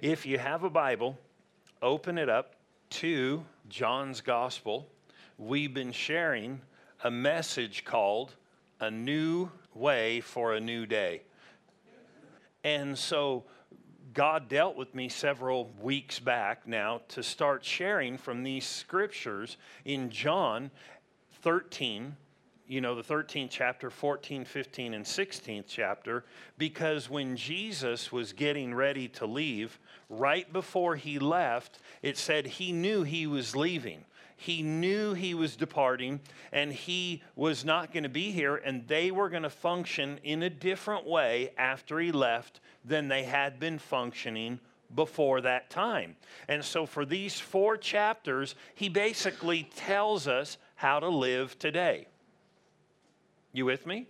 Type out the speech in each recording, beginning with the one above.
If you have a Bible, open it up to John's Gospel. We've been sharing a message called A New Way for a New Day. And so God dealt with me several weeks back now to start sharing from these scriptures in John 13 you know, the 13th chapter, 14, 15, and 16th chapter, because when Jesus was getting ready to leave, right before he left, it said he knew he was leaving. He knew he was departing and he was not going to be here, and they were going to function in a different way after he left than they had been functioning before that time. And so, for these four chapters, he basically tells us how to live today. You with me?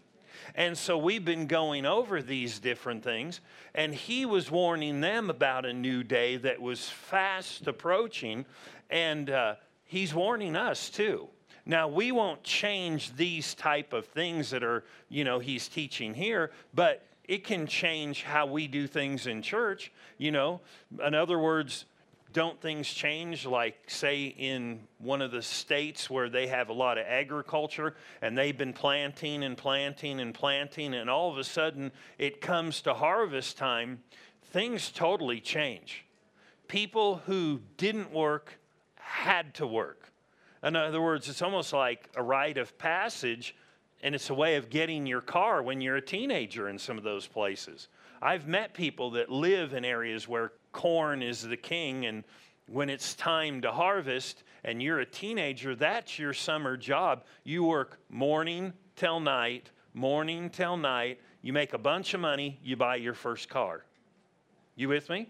And so we've been going over these different things, and he was warning them about a new day that was fast approaching, and uh, he's warning us too. Now we won't change these type of things that are, you know, he's teaching here, but it can change how we do things in church. You know, in other words, don't things change? Like say in one of the states where they have a lot of agriculture and they've been planting and planting and planting and all of a sudden it comes to harvest time things totally change. People who didn't work had to work. In other words it's almost like a rite of passage and it's a way of getting your car when you're a teenager in some of those places. I've met people that live in areas where corn is the king and when it's time to harvest and you're a teenager, that's your summer job. You work morning till night, morning till night. You make a bunch of money, you buy your first car. You with me?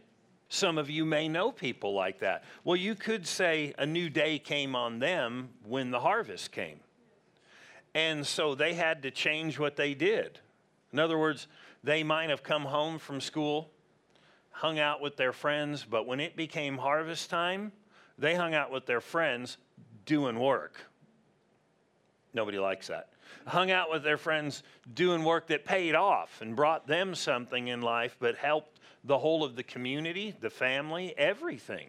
Some of you may know people like that. Well, you could say a new day came on them when the harvest came. And so they had to change what they did. In other words, they might have come home from school hung out with their friends, but when it became harvest time, they hung out with their friends doing work. Nobody likes that. Hung out with their friends doing work that paid off and brought them something in life, but helped the whole of the community, the family, everything.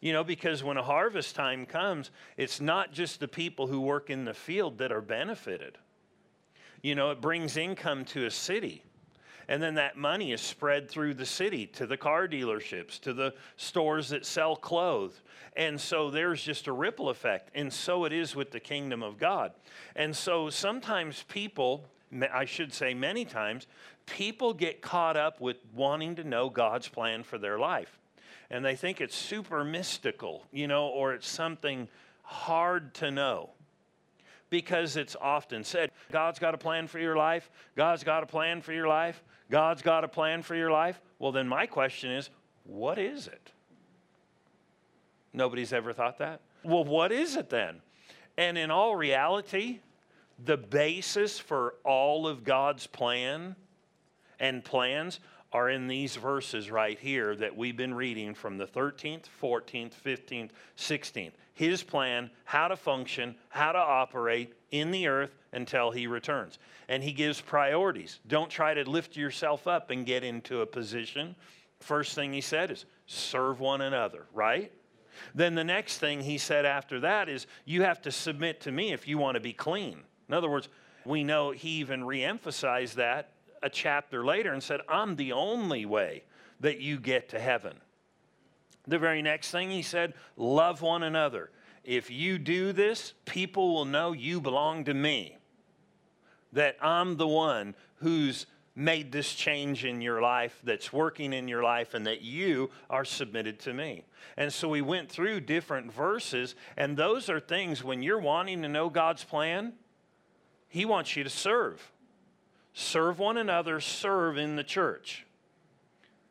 You know, because when a harvest time comes, it's not just the people who work in the field that are benefited. You know, it brings income to a city. And then that money is spread through the city to the car dealerships, to the stores that sell clothes. And so there's just a ripple effect. And so it is with the kingdom of God. And so sometimes people, I should say many times, people get caught up with wanting to know God's plan for their life. And they think it's super mystical, you know, or it's something hard to know because it's often said God's got a plan for your life, God's got a plan for your life. God's got a plan for your life? Well, then my question is, what is it? Nobody's ever thought that? Well, what is it then? And in all reality, the basis for all of God's plan and plans are in these verses right here that we've been reading from the 13th, 14th, 15th, 16th. His plan, how to function, how to operate in the earth until he returns. And he gives priorities. Don't try to lift yourself up and get into a position. First thing he said is serve one another, right? Then the next thing he said after that is you have to submit to me if you want to be clean. In other words, we know he even reemphasized that a chapter later and said, I'm the only way that you get to heaven. The very next thing he said, love one another. If you do this, people will know you belong to me that I'm the one who's made this change in your life, that's working in your life, and that you are submitted to me. And so we went through different verses, and those are things when you're wanting to know God's plan, He wants you to serve. Serve one another, serve in the church.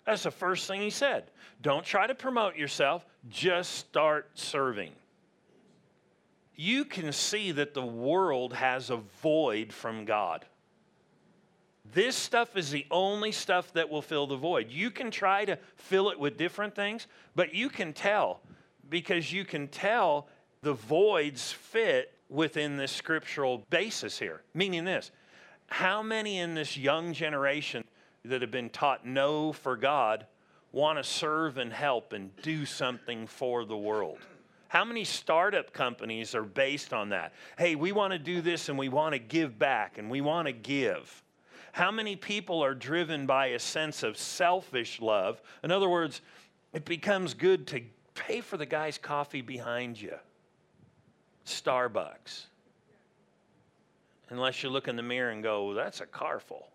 That's the first thing He said. Don't try to promote yourself, just start serving you can see that the world has a void from God. This stuff is the only stuff that will fill the void. You can try to fill it with different things, but you can tell because you can tell the voids fit within this scriptural basis here. Meaning this how many in this young generation that have been taught no for God want to serve and help and do something for the world? How many startup companies are based on that? Hey, we want to do this and we want to give back and we want to give. How many people are driven by a sense of selfish love? In other words, it becomes good to pay for the guy's coffee behind you. Starbucks. Unless you look in the mirror and go, that's a car full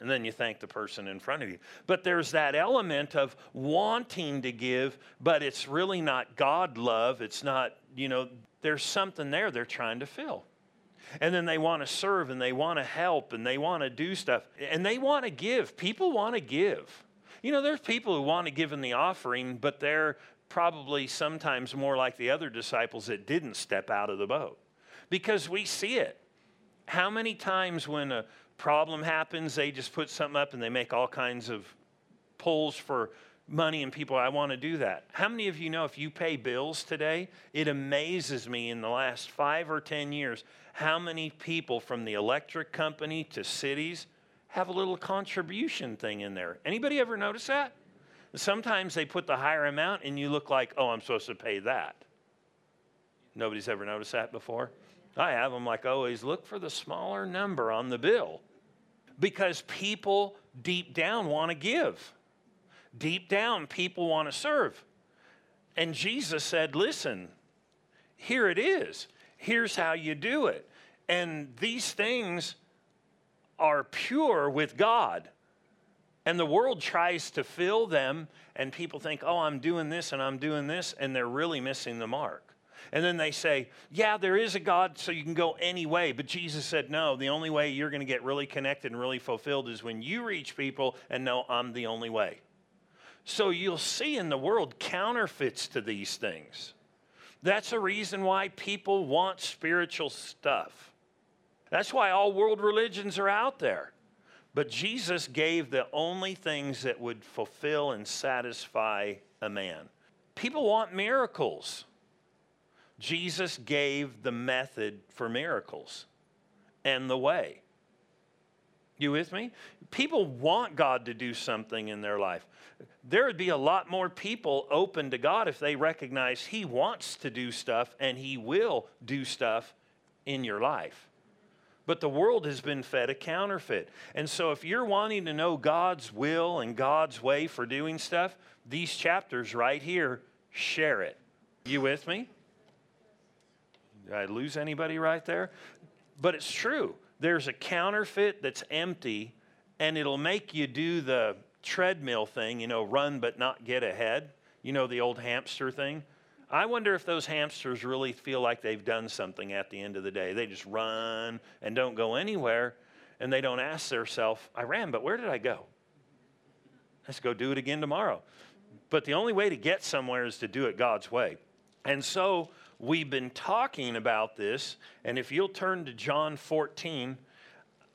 and then you thank the person in front of you. But there's that element of wanting to give, but it's really not God love. It's not, you know, there's something there they're trying to fill. And then they want to serve and they want to help and they want to do stuff and they want to give. People want to give. You know, there's people who want to give in the offering, but they're probably sometimes more like the other disciples that didn't step out of the boat because we see it. How many times when a problem happens, they just put something up and they make all kinds of pulls for money and people. I want to do that. How many of you know if you pay bills today, it amazes me in the last five or 10 years how many people from the electric company to cities have a little contribution thing in there. Anybody ever notice that? Sometimes they put the higher amount and you look like, oh, I'm supposed to pay that. Nobody's ever noticed that before? I have. I'm like, always look for the smaller number on the bill because people deep down want to give. Deep down, people want to serve. And Jesus said, Listen, here it is. Here's how you do it. And these things are pure with God. And the world tries to fill them, and people think, oh, I'm doing this and I'm doing this, and they're really missing the mark. And then they say, yeah, there is a God, so you can go any way. But Jesus said, no, the only way you're going to get really connected and really fulfilled is when you reach people and know I'm the only way. So you'll see in the world counterfeits to these things. That's a reason why people want spiritual stuff. That's why all world religions are out there. But Jesus gave the only things that would fulfill and satisfy a man. People want miracles. Jesus gave the method for miracles and the way. You with me? People want God to do something in their life. There would be a lot more people open to God if they recognize He wants to do stuff and He will do stuff in your life. But the world has been fed a counterfeit. And so if you're wanting to know God's will and God's way for doing stuff, these chapters right here share it. You with me? Did I lose anybody right there? But it's true. There's a counterfeit that's empty, and it'll make you do the treadmill thing, you know, run but not get ahead. You know, the old hamster thing. I wonder if those hamsters really feel like they've done something at the end of the day. They just run and don't go anywhere, and they don't ask themselves, I ran, but where did I go? Let's go do it again tomorrow. But the only way to get somewhere is to do it God's way. And so, We've been talking about this, and if you'll turn to John 14,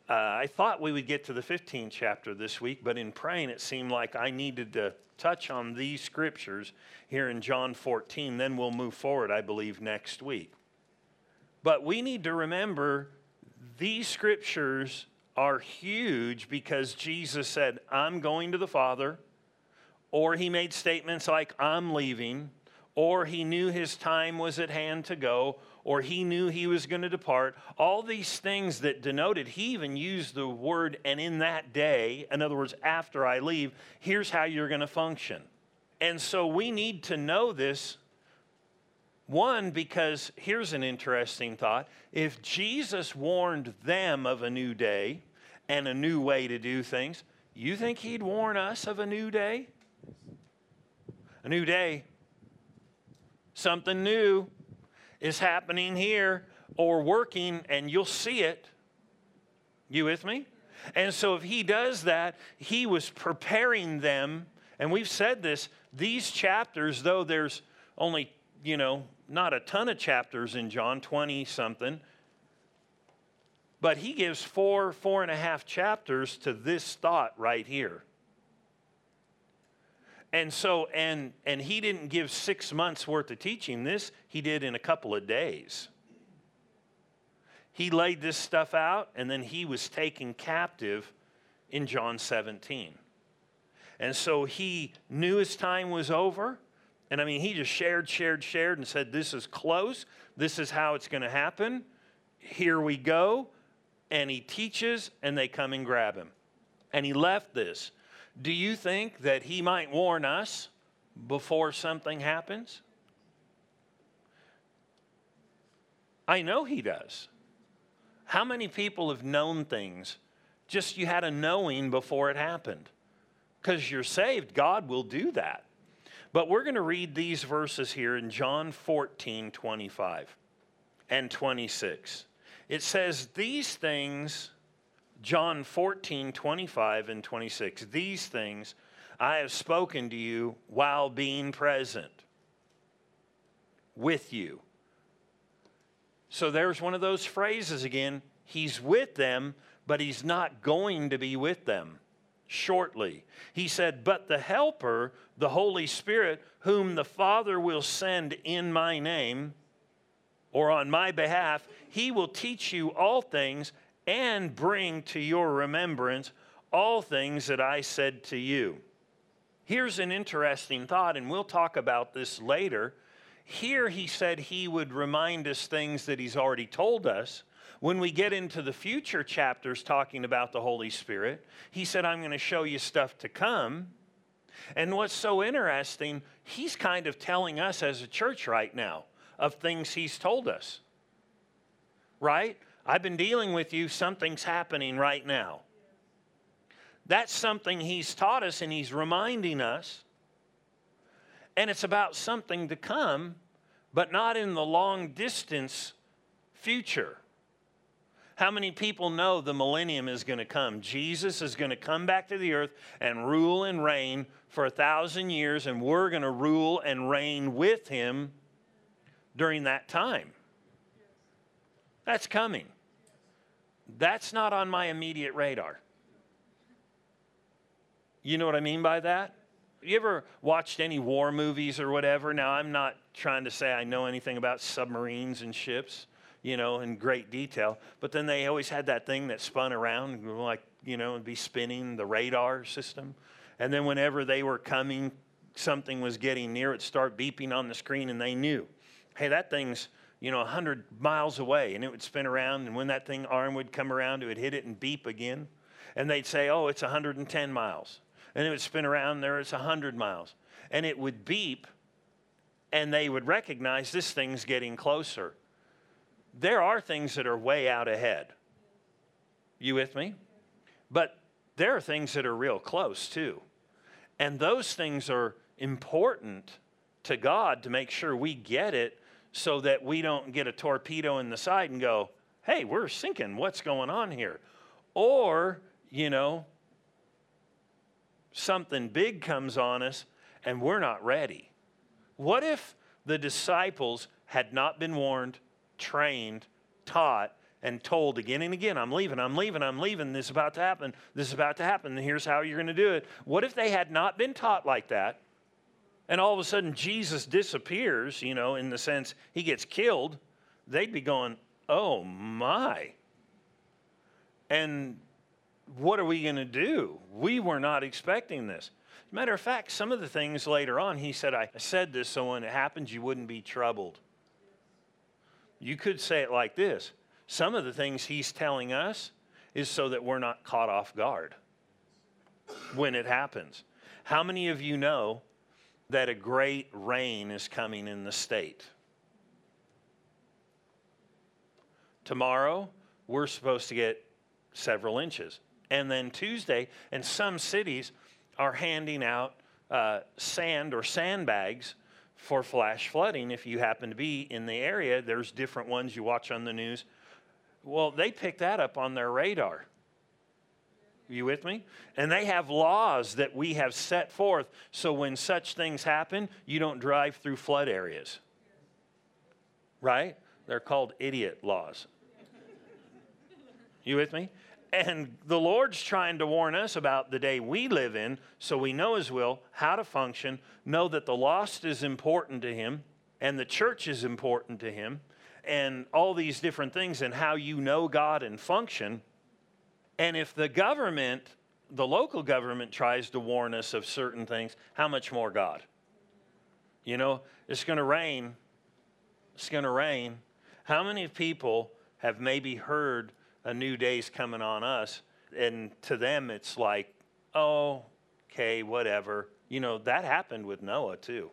uh, I thought we would get to the 15th chapter this week, but in praying, it seemed like I needed to touch on these scriptures here in John 14. Then we'll move forward, I believe, next week. But we need to remember these scriptures are huge because Jesus said, I'm going to the Father, or he made statements like, I'm leaving or he knew his time was at hand to go, or he knew he was going to depart. All these things that denoted, he even used the word, and in that day, in other words, after I leave, here's how you're going to function. And so we need to know this. One, because here's an interesting thought. If Jesus warned them of a new day and a new way to do things, you think he'd warn us of a new day? A new day Something new is happening here or working, and you'll see it. You with me? And so, if he does that, he was preparing them. And we've said this these chapters, though there's only, you know, not a ton of chapters in John, 20 something, but he gives four, four and a half chapters to this thought right here. And so, and, and he didn't give six months worth of teaching. This he did in a couple of days. He laid this stuff out, and then he was taken captive in John 17. And so he knew his time was over. And I mean, he just shared, shared, shared, and said, This is close. This is how it's going to happen. Here we go. And he teaches, and they come and grab him. And he left this. Do you think that he might warn us before something happens? I know he does. How many people have known things? Just you had a knowing before it happened. Because you're saved, God will do that. But we're going to read these verses here in John 14, 25 and 26. It says, These things, John 14, 25 and 26, these things I have spoken to you while being present with you. So there's one of those phrases again. He's with them, but he's not going to be with them shortly. He said, But the Helper, the Holy Spirit, whom the Father will send in my name or on my behalf, he will teach you all things and bring to your remembrance all things that I said to you. Here's an interesting thought, and we'll talk about this later. Here he said he would remind us things that he's already told us. When we get into the future chapters talking about the Holy Spirit, he said, I'm going to show you stuff to come. And what's so interesting, he's kind of telling us as a church right now of things he's told us. Right? I've been dealing with you, something's happening right now. That's something he's taught us and he's reminding us. And it's about something to come but not in the long distance future. How many people know the millennium is going to come? Jesus is going to come back to the earth and rule and reign for a thousand years, and we're going to rule and reign with him during that time. That's coming. That's not on my immediate radar. You know what I mean by that? You ever watched any war movies or whatever? Now, I'm not trying to say I know anything about submarines and ships, you know, in great detail, but then they always had that thing that spun around, like, you know, and be spinning the radar system. And then whenever they were coming, something was getting near, it start beeping on the screen, and they knew, hey, that thing's, you know, 100 miles away, and it would spin around, and when that thing arm would come around, it would hit it and beep again. And they'd say, oh, it's 110 miles. And it would spin around there it's 100 miles. And it would beep and they would recognize this thing's getting closer. There are things that are way out ahead. You with me? But there are things that are real close too. And those things are important to god to make sure we get it so that we don't get a torpedo in the side and go hey we're sinking what's going on here or you know something big comes on us and we're not ready? What if the disciples had not been warned, trained, taught, and told again and again, I'm leaving, I'm leaving, I'm leaving, this is about to happen, this is about to happen, and here's how you're going to do it? What if they had not been taught like that? And all of a sudden, Jesus disappears, you know, in the sense he gets killed, they'd be going, oh my. And what are we going to do? We were not expecting this. Matter of fact, some of the things later on, he said, I said this so when it happens, you wouldn't be troubled. You could say it like this some of the things he's telling us is so that we're not caught off guard when it happens. How many of you know that a great rain is coming in the state? Tomorrow, we're supposed to get several inches. And then Tuesday, and some cities are handing out uh, sand or sandbags for flash flooding. If you happen to be in the area, there's different ones you watch on the news. Well, they pick that up on their radar. You with me? And they have laws that we have set forth so when such things happen, you don't drive through flood areas. Right? They're called idiot laws. You with me? And the Lord's trying to warn us about the day we live in so we know His will, how to function, know that the lost is important to Him and the church is important to Him and all these different things and how you know God and function. And if the government the local government tries to warn us of certain things, how much more God? You know, it's going to rain. It's going to rain. How many people have maybe heard a new day's coming on us, and to them it's like, oh, okay, whatever. You know, that happened with Noah too.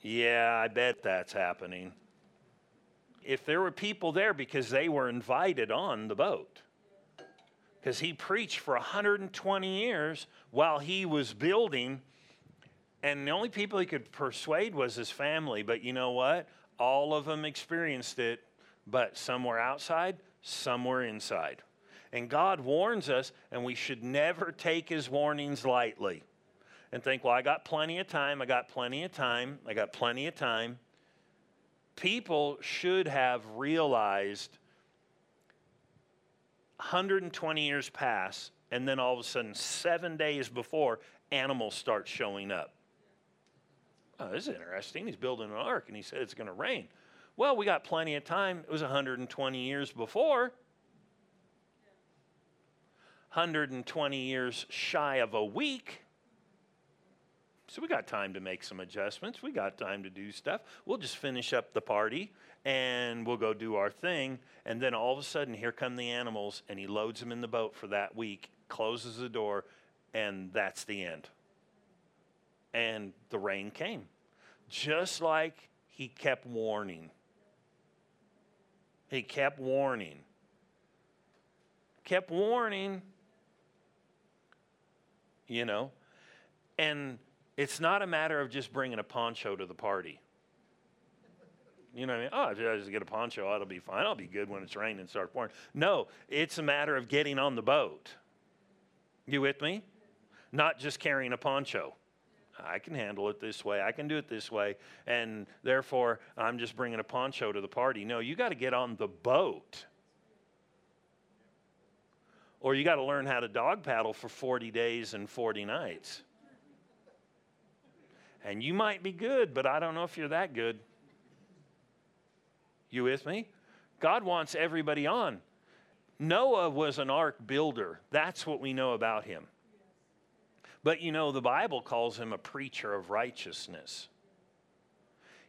Yeah, I bet that's happening. If there were people there because they were invited on the boat, because he preached for 120 years while he was building, and the only people he could persuade was his family. But you know what? All of them experienced it, but some were outside, some were inside. And God warns us, and we should never take his warnings lightly and think, well, I got plenty of time, I got plenty of time, I got plenty of time. People should have realized 120 years pass, and then all of a sudden, seven days before, animals start showing up. Oh, this is interesting. He's building an ark, and he said it's going to rain. Well, we got plenty of time. It was 120 years before. 120 years shy of a week. So we got time to make some adjustments. We got time to do stuff. We'll just finish up the party and we'll go do our thing. And then all of a sudden, here come the animals, and he loads them in the boat for that week, closes the door, and that's the end. And the rain came, just like he kept warning. He kept warning. Kept warning. You know? And it's not a matter of just bringing a poncho to the party. You know what I mean? Oh, if I just get a poncho, it'll be fine. I'll be good when it's raining and start pouring. No, it's a matter of getting on the boat. You with me? Not just carrying a poncho. I can handle it this way. I can do it this way. And therefore, I'm just bringing a poncho to the party. No, you got to get on the boat. Or you got to learn how to dog paddle for 40 days and 40 nights. And you might be good, but I don't know if you're that good. You with me? God wants everybody on. Noah was an ark builder. That's what we know about him. But you know, the Bible calls him a preacher of righteousness.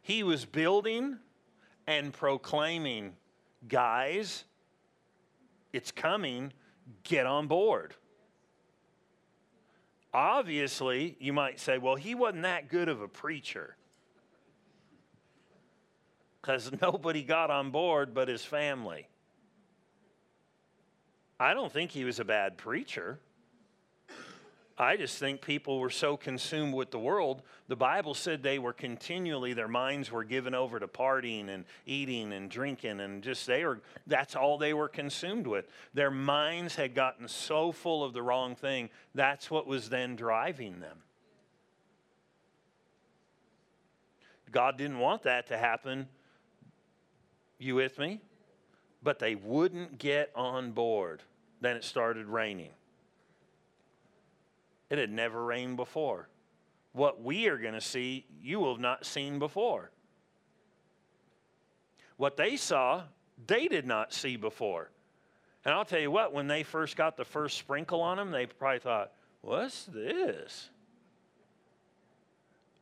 He was building and proclaiming, guys, it's coming, get on board. Obviously, you might say, well, he wasn't that good of a preacher because nobody got on board but his family. I don't think he was a bad preacher. I just think people were so consumed with the world. The Bible said they were continually, their minds were given over to partying and eating and drinking, and just they were, that's all they were consumed with. Their minds had gotten so full of the wrong thing, that's what was then driving them. God didn't want that to happen. You with me? But they wouldn't get on board. Then it started raining. It had never rained before. What we are going to see, you have not seen before. What they saw, they did not see before. And I'll tell you what, when they first got the first sprinkle on them, they probably thought, what's this?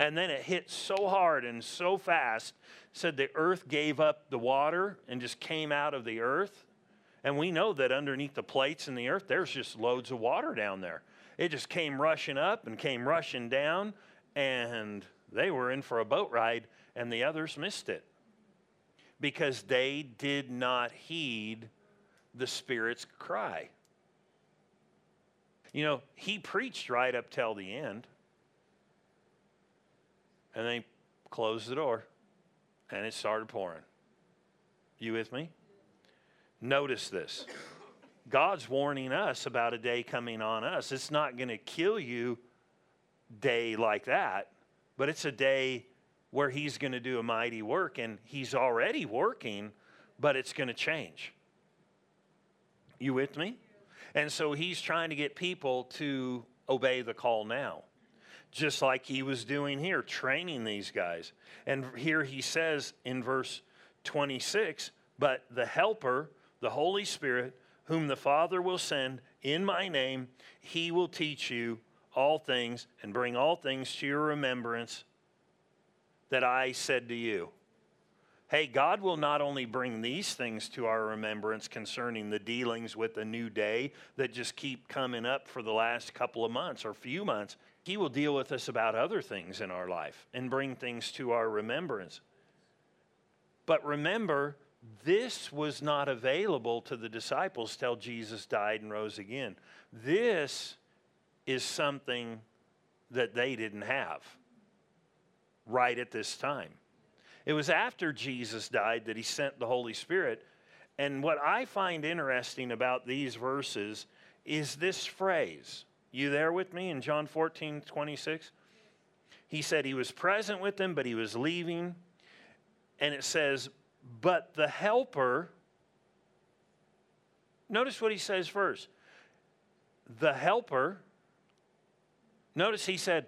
And then it hit so hard and so fast, said the earth gave up the water and just came out of the earth. And we know that underneath the plates in the earth, there's just loads of water down there. It just came rushing up and came rushing down, and they were in for a boat ride, and the others missed it because they did not heed the Spirit's cry. You know, he preached right up till the end, and then he closed the door, and it started pouring. You with me? Notice this. God's warning us about a day coming on us. It's not going to kill you day like that, but it's a day where he's going to do a mighty work and he's already working, but it's going to change. You with me? And so he's trying to get people to obey the call now, just like he was doing here, training these guys. And here he says in verse 26 But the Helper, the Holy Spirit, whom the Father will send in my name, he will teach you all things and bring all things to your remembrance that I said to you. Hey, God will not only bring these things to our remembrance concerning the dealings with the new day that just keep coming up for the last couple of months or few months, He will deal with us about other things in our life and bring things to our remembrance. But remember, this was not available to the disciples till Jesus died and rose again. This is something that they didn't have right at this time. It was after Jesus died that he sent the Holy Spirit. And what I find interesting about these verses is this phrase. You there with me in John 14, 26? He said he was present with them, but he was leaving. And it says, But the Helper, notice what he says first. The Helper, notice he said,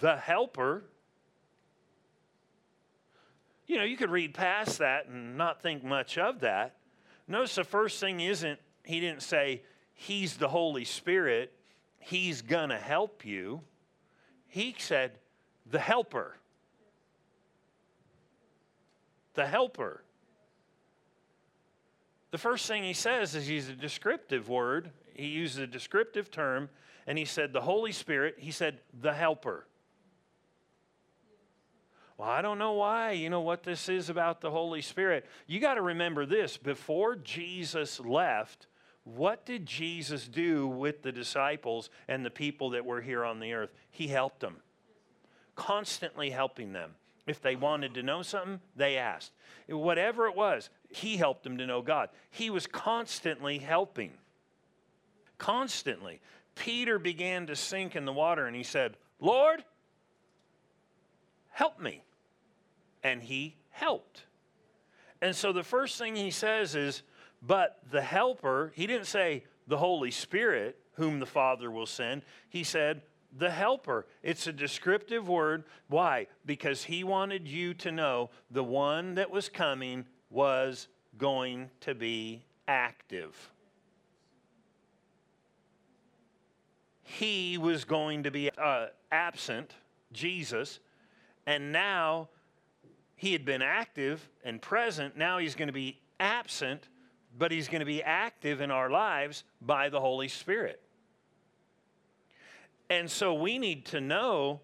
The Helper you know, you could read past that and not think much of that. Notice the first thing isn't, he didn't say, He's the Holy Spirit, He's going to help you. He said, The Helper. The Helper. The first thing he says is he's a descriptive word. He uses a descriptive term, and he said, The Holy Spirit, he said, The Helper. Well, I don't know why, you know, what this is about the Holy Spirit. You got to remember this before Jesus left, what did Jesus do with the disciples and the people that were here on the earth? He helped them, constantly helping them. If they wanted to know something, they asked. Whatever it was, he helped them to know God. He was constantly helping. Constantly. Peter began to sink in the water and he said, Lord, help me and he helped. And so the first thing he says is, but the helper, he didn't say the Holy Spirit, whom the Father will send. He said, the helper. It's a descriptive word. Why? Because he wanted you to know the one that was coming was going to be active. He was going to be uh, absent, Jesus, and now he had been active and present. Now he's going to be absent, but he's going to be active in our lives by the Holy Spirit. And so we need to know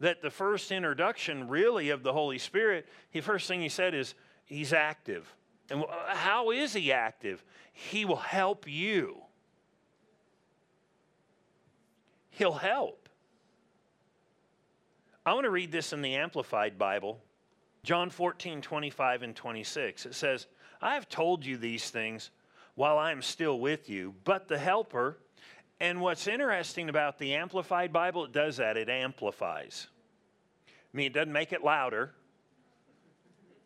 that the first introduction, really, of the Holy Spirit, the first thing he said is, He's active. And uh, how is He active? He will help you. He'll help. I want to read this in the Amplified Bible. John 14, 25 and 26. It says, I have told you these things while I am still with you, but the Helper, and what's interesting about the Amplified Bible, it does that, it amplifies. I mean, it doesn't make it louder,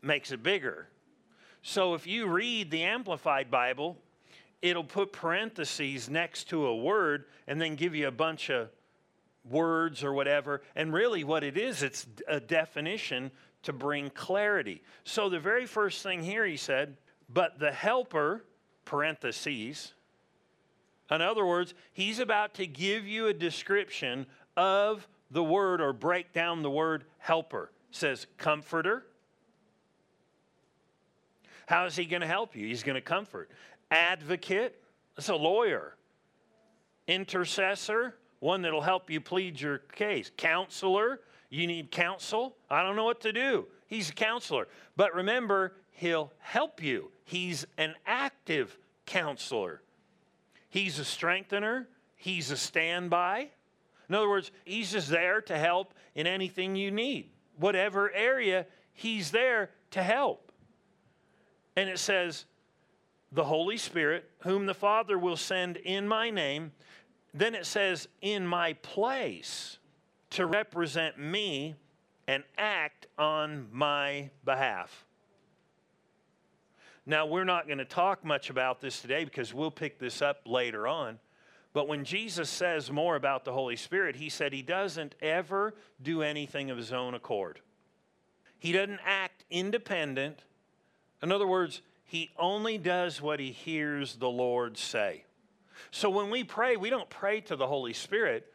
makes it bigger. So if you read the Amplified Bible, it'll put parentheses next to a word and then give you a bunch of words or whatever. And really, what it is, it's a definition to bring clarity. So the very first thing here he said, but the helper, parentheses, in other words, he's about to give you a description of the word or break down the word helper. says comforter. How is he going to help you? He's going to comfort. Advocate, that's a lawyer. Intercessor, one that'll help you plead your case. Counselor, you need counsel? I don't know what to do. He's a counselor. But remember, he'll help you. He's an active counselor. He's a strengthener. He's a standby. In other words, he's just there to help in anything you need. Whatever area, he's there to help. And it says, the Holy Spirit, whom the Father will send in my name. Then it says, in my place to represent me and act on my behalf. Now, we're not going to talk much about this today because we'll pick this up later on. But when Jesus says more about the Holy Spirit, he said he doesn't ever do anything of his own accord. He doesn't act independent. In other words, he only does what he hears the Lord say. So when we pray, we don't pray to the Holy Spirit,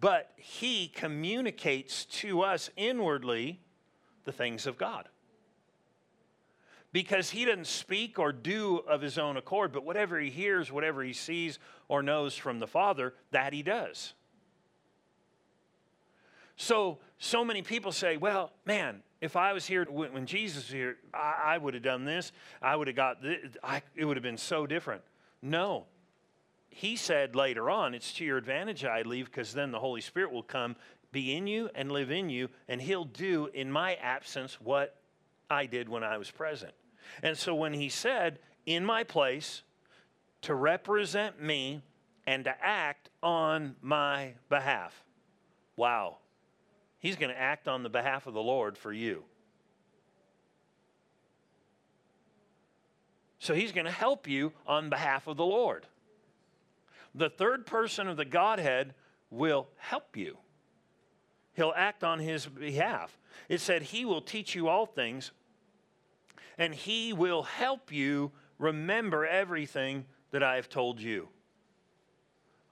but He communicates to us inwardly the things of God. Because He doesn't speak or do of His own accord, but whatever He hears, whatever He sees or knows from the Father, that He does. So, so many people say, well, man, if I was here when, Jesus was here, I, I would have done this. I would have got this. I, it would have been so different. No. He said later on, it's to your advantage I leave because then the Holy Spirit will come, be in you, and live in you, and He'll do in my absence what I did when I was present. And so when He said, in my place, to represent me and to act on my behalf, wow He's going to act on the behalf of the Lord for you. So he's going to help you on behalf of the Lord. The third person of the Godhead will help you. He'll act on his behalf. It said, He will teach you all things, and He will help you remember everything that I have told you.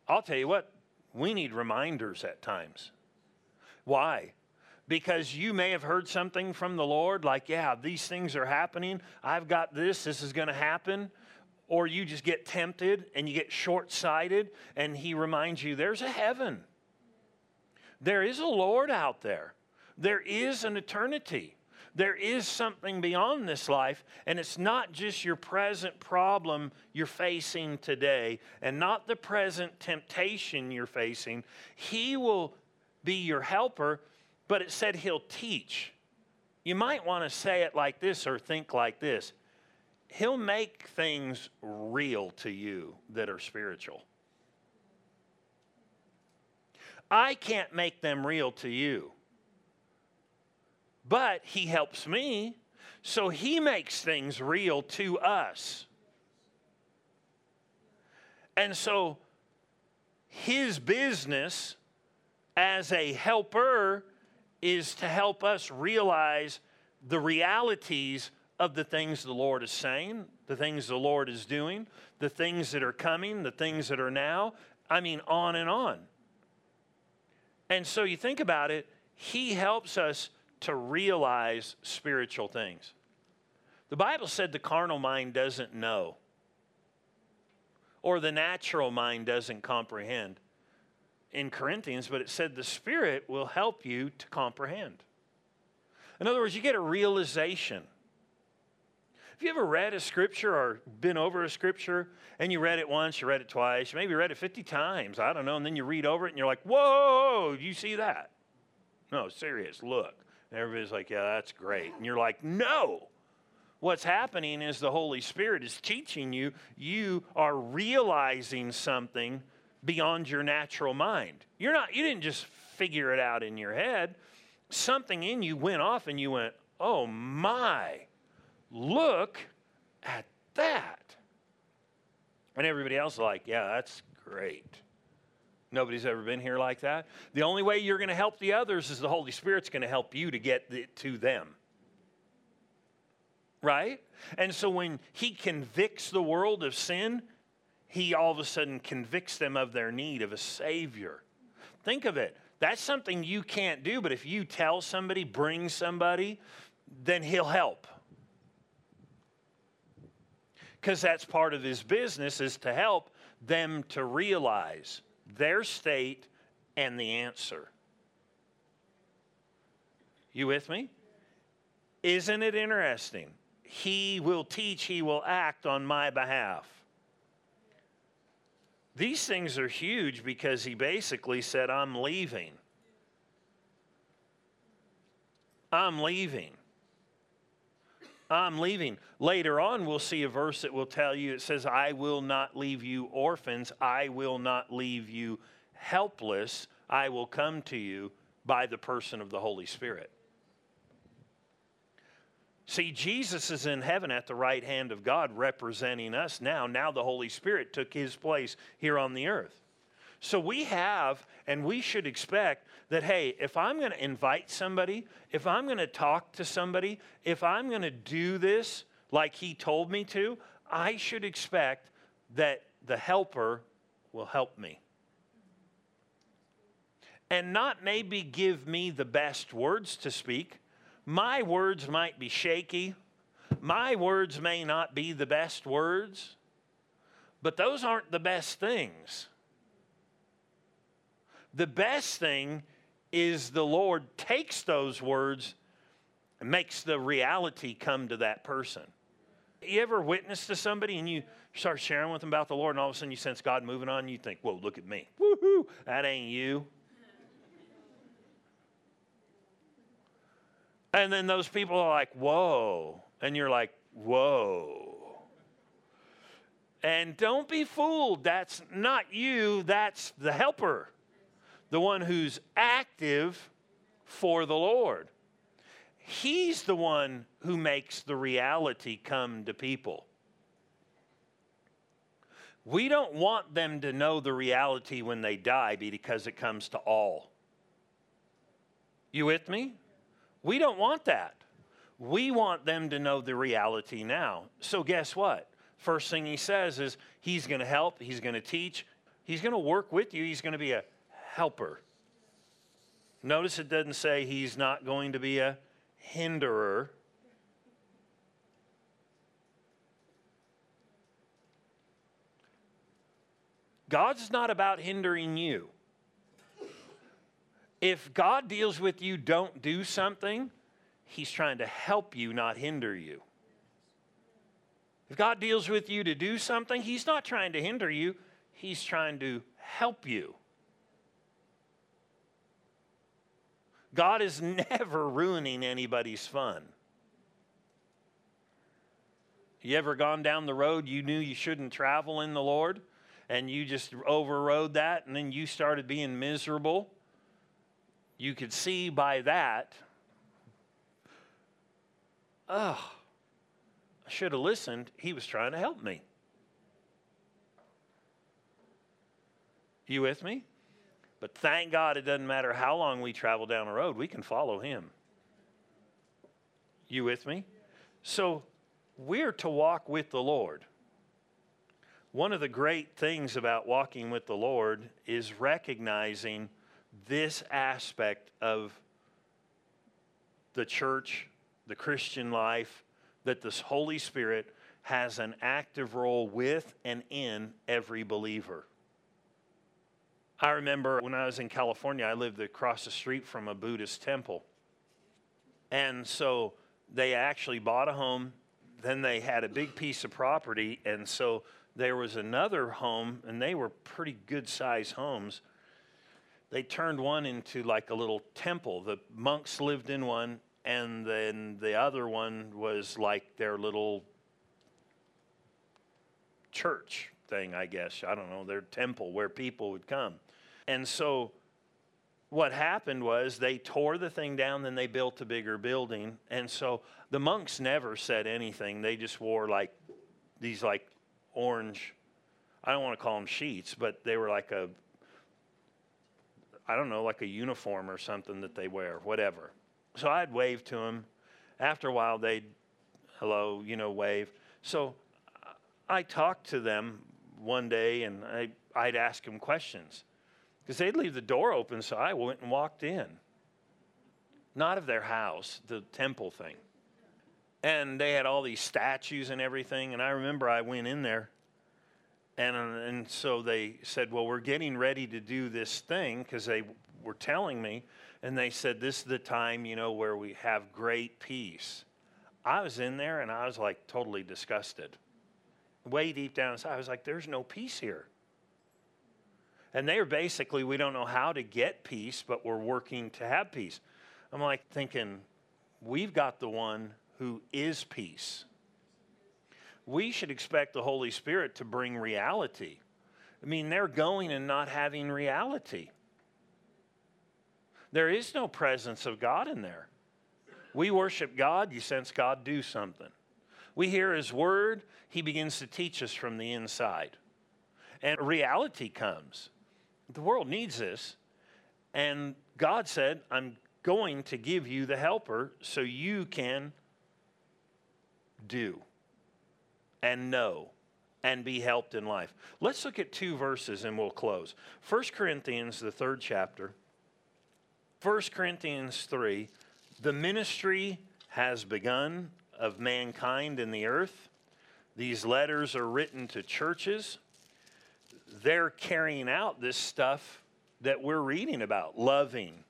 I'll tell you what, we need reminders at times. Why? Because you may have heard something from the Lord, like, yeah, these things are happening. I've got this, this is going to happen. Or you just get tempted and you get short sighted, and He reminds you there's a heaven. There is a Lord out there. There is an eternity. There is something beyond this life, and it's not just your present problem you're facing today and not the present temptation you're facing. He will be your helper, but it said he'll teach. You might want to say it like this or think like this He'll make things real to you that are spiritual. I can't make them real to you, but He helps me. So He makes things real to us. And so His business as a helper is to help us realize the realities of the things the Lord is saying, the things the Lord is doing, the things that are coming, the things that are now. I mean, on and on. And so you think about it, He helps us to realize spiritual things. The Bible said the carnal mind doesn't know, or the natural mind doesn't comprehend in Corinthians, but it said the Spirit will help you to comprehend. In other words, you get a realization. Have you ever read a scripture or been over a scripture and you read it once, you read it twice, maybe read it 50 times, I don't know, and then you read over it and you're like, whoa, do you see that? No, serious, look. And everybody's like, yeah, that's great. And you're like, no. What's happening is the Holy Spirit is teaching you, you are realizing something beyond your natural mind. You're not, you didn't just figure it out in your head. Something in you went off and you went, oh my, look at that. And everybody else like, yeah, that's great. Nobody's ever been here like that. The only way you're going to help the others is the Holy Spirit's going to help you to get it to them. Right? And so when He convicts the world of sin, he all of a sudden convicts them of their need of a Savior. Think of it. That's something you can't do, but if you tell somebody, bring somebody, then He'll help. Because that's part of His business is to help them to realize their state and the answer. You with me? Isn't it interesting? He will teach, He will act on my behalf. These things are huge because he basically said, I'm leaving. I'm leaving. I'm leaving. Later on, we'll see a verse that will tell you it says, I will not leave you orphans. I will not leave you helpless. I will come to you by the person of the Holy Spirit. See, Jesus is in heaven at the right hand of God representing us now. Now the Holy Spirit took his place here on the earth. So we have, and we should expect that, hey, if I'm going to invite somebody, if I'm going to talk to somebody, if I'm going to do this like he told me to, I should expect that the helper will help me. And not maybe give me the best words to speak. My words might be shaky. My words may not be the best words, but those aren't the best things. The best thing is the Lord takes those words and makes the reality come to that person. You ever witness to somebody and you start sharing with them about the Lord, and all of a sudden you sense God moving on, and you think, whoa, look at me. Woohoo, that ain't you. And then those people are like, whoa. And you're like, whoa. And don't be fooled. That's not you, that's the helper, the one who's active for the Lord. He's the one who makes the reality come to people. We don't want them to know the reality when they die because it comes to all. You with me? We don't want that. We want them to know the reality now. So, guess what? First thing he says is he's going to help, he's going to teach, he's going to work with you, he's going to be a helper. Notice it doesn't say he's not going to be a hinderer. God's not about hindering you. If God deals with you, don't do something, He's trying to help you, not hinder you. If God deals with you to do something, He's not trying to hinder you, He's trying to help you. God is never ruining anybody's fun. You ever gone down the road you knew you shouldn't travel in the Lord and you just overrode that and then you started being miserable? You could see by that, oh, I should have listened. He was trying to help me. You with me? But thank God it doesn't matter how long we travel down the road, we can follow him. You with me? So we're to walk with the Lord. One of the great things about walking with the Lord is recognizing this aspect of the church, the Christian life, that the Holy Spirit has an active role with and in every believer. I remember when I was in California, I lived across the street from a Buddhist temple. And so they actually bought a home, then they had a big piece of property, and so there was another home, and they were pretty good sized homes. They turned one into like a little temple. The monks lived in one, and then the other one was like their little church thing, I guess. I don't know, their temple where people would come. And so what happened was they tore the thing down, then they built a bigger building. And so the monks never said anything. They just wore like these like orange, I don't want to call them sheets, but they were like a, I don't know, like a uniform or something that they wear, whatever. So I'd wave to them. After a while, they'd, hello, you know, wave. So I talked to them one day and I, I'd ask them questions because they'd leave the door open, so I went and walked in. Not of their house, the temple thing. And they had all these statues and everything. And I remember I went in there. And, and so they said, Well, we're getting ready to do this thing because they were telling me. And they said, This is the time, you know, where we have great peace. I was in there and I was like totally disgusted. Way deep down inside, I was like, There's no peace here. And they are basically, we don't know how to get peace, but we're working to have peace. I'm like thinking, we've got the one who is peace. We should expect the Holy Spirit to bring reality. I mean, they're going and not having reality. There is no presence of God in there. We worship God, you sense God do something. We hear His word, He begins to teach us from the inside. And reality comes. The world needs this. And God said, I'm going to give you the helper so you can do and know and be helped in life. Let's look at two verses and we'll close. 1 Corinthians, the third chapter. 1 Corinthians 3 The ministry has begun of mankind in the earth. These letters are written to churches. They're carrying out this stuff that we're reading about, loving.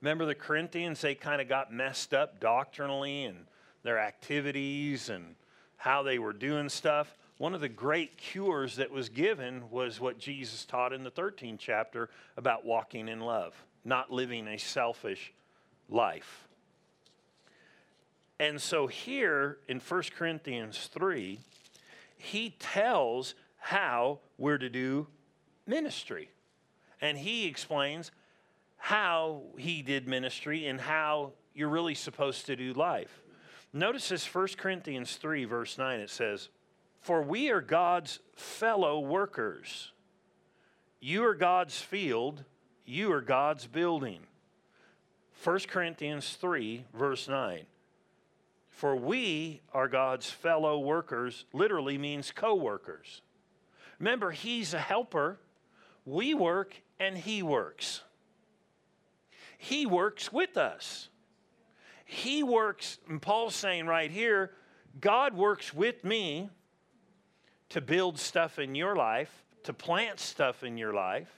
Remember the Corinthians, they kind of got messed up doctrinally and their activities and how they were doing stuff. One of the great cures that was given was what Jesus taught in the 13th chapter about walking in love, not living a selfish life. And so here in 1 Corinthians 3, he tells how we're to do ministry. And he explains how he did ministry and how you're really supposed to do life. Notice this 1 Corinthians 3, verse 9, it says, For we are God's fellow workers. You are God's field, you are God's building. 1 Corinthians 3, verse 9. For we are God's fellow workers, literally means co workers. Remember, He's a helper. We work and He works. He works with us. He works, and Paul's saying right here, God works with me to build stuff in your life, to plant stuff in your life.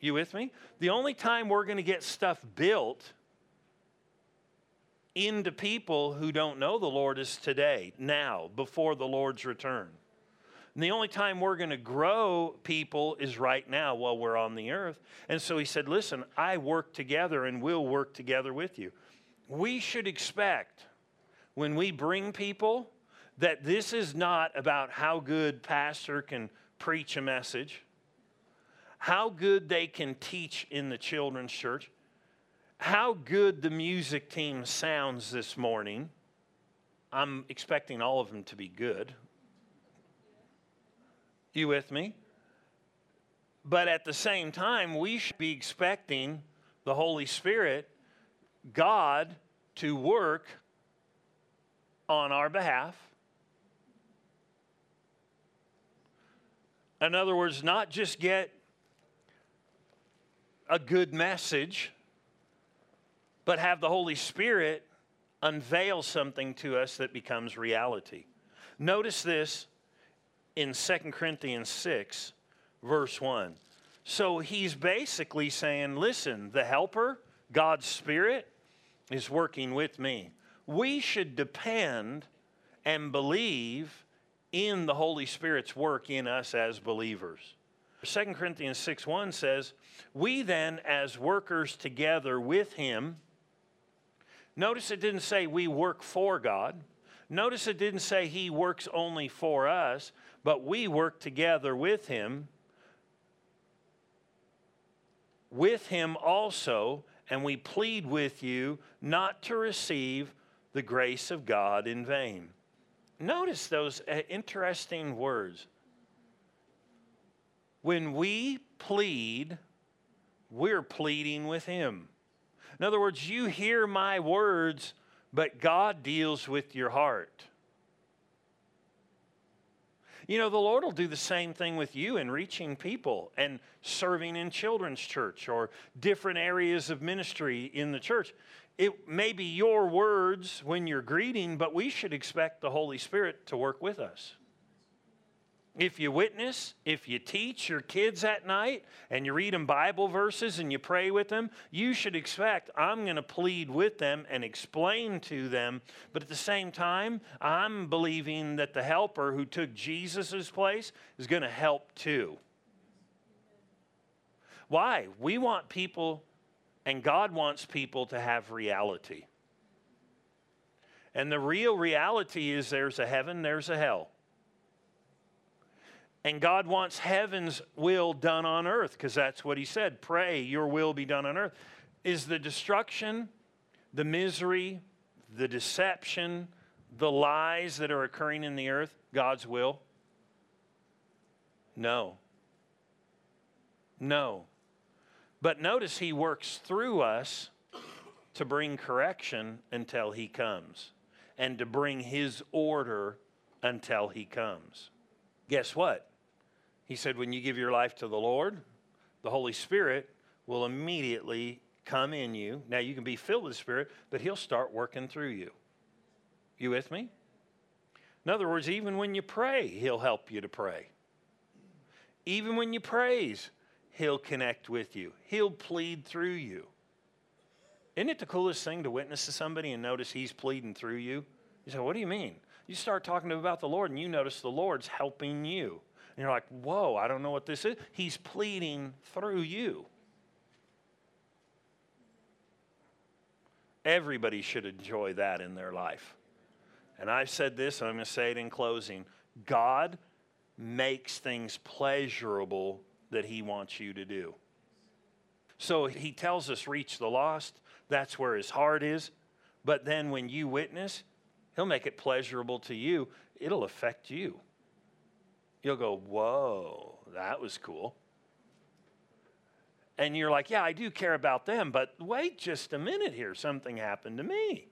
You with me? The only time we're going to get stuff built into people who don't know the Lord is today, now, before the Lord's return. And the only time we're going to grow people is right now while we're on the earth. And so he said, Listen, I work together and we'll work together with you. We should expect when we bring people that this is not about how good pastor can preach a message, how good they can teach in the children's church, how good the music team sounds this morning. I'm expecting all of them to be good. You with me? But at the same time, we should be expecting the Holy Spirit, God, to work on our behalf. In other words, not just get a good message, but have the Holy Spirit unveil something to us that becomes reality. Notice this in 2 Corinthians 6, verse 1. So he's basically saying, listen, the helper, God's Spirit, is working with me. We should depend and believe in the Holy Spirit's work in us as believers. 2 Corinthians 6 1 says, We then, as workers together with Him, notice it didn't say we work for God. Notice it didn't say He works only for us but we work together with him, with him also, and we plead with you not to receive the grace of God in vain. Notice those uh, interesting words. When we plead, we're pleading with him. In other words, you hear my words, but God deals with your heart. You know, the Lord will do the same thing with you in reaching people and serving in children's church or different areas of ministry in the church. It may be your words when you're greeting, but we should expect the Holy Spirit to work with us. If you witness, if you teach your kids at night and you read them Bible verses and you pray with them, you should expect I'm going to plead with them and explain to them. But at the same time, I'm believing that the helper who took Jesus' place is going to help too. Why? We want people, and God wants people to have reality. And the real reality is there's a heaven, there's a hell. And God wants heaven's will done on earth because that's what He said. Pray, your will be done on earth. Is the destruction, the misery, the deception, the lies that are occurring in the earth God's will? No. No. But notice He works through us to bring correction until He comes and to bring His order until he comes. Guess what? He said, when you give your life to the Lord, the Holy Spirit will immediately come in you. Now, you can be filled with the Spirit, but He'll start working through you. You with me? In other words, even when you pray, He'll help you to pray. Even when you praise, He'll connect with you, He'll plead through you. Isn't it the coolest thing to witness to somebody and notice He's pleading through you? You say, What do you mean? You start talking to about the Lord and you notice the Lord's helping you. And you're like, Whoa, I don't know what this is. He's pleading through you. Everybody should enjoy that in their life. And I've said this, and I'm going to say it in closing God makes things pleasurable that He wants you to do. So He tells us, reach the lost. That's where His heart is. But then when you witness, He'll make it pleasurable to you. It'll affect you. You'll go, whoa, that was cool. And you're like, yeah, I do care about them, but wait just a minute here. Something happened to me.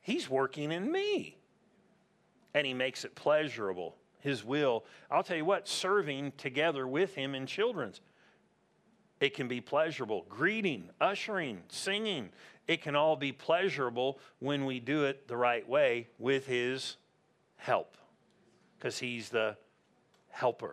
He's working in me. And he makes it pleasurable. His will. I'll tell you what, serving together with him in children's, it can be pleasurable. Greeting, ushering, singing, it can all be pleasurable when we do it the right way with his help. Because he's the helper.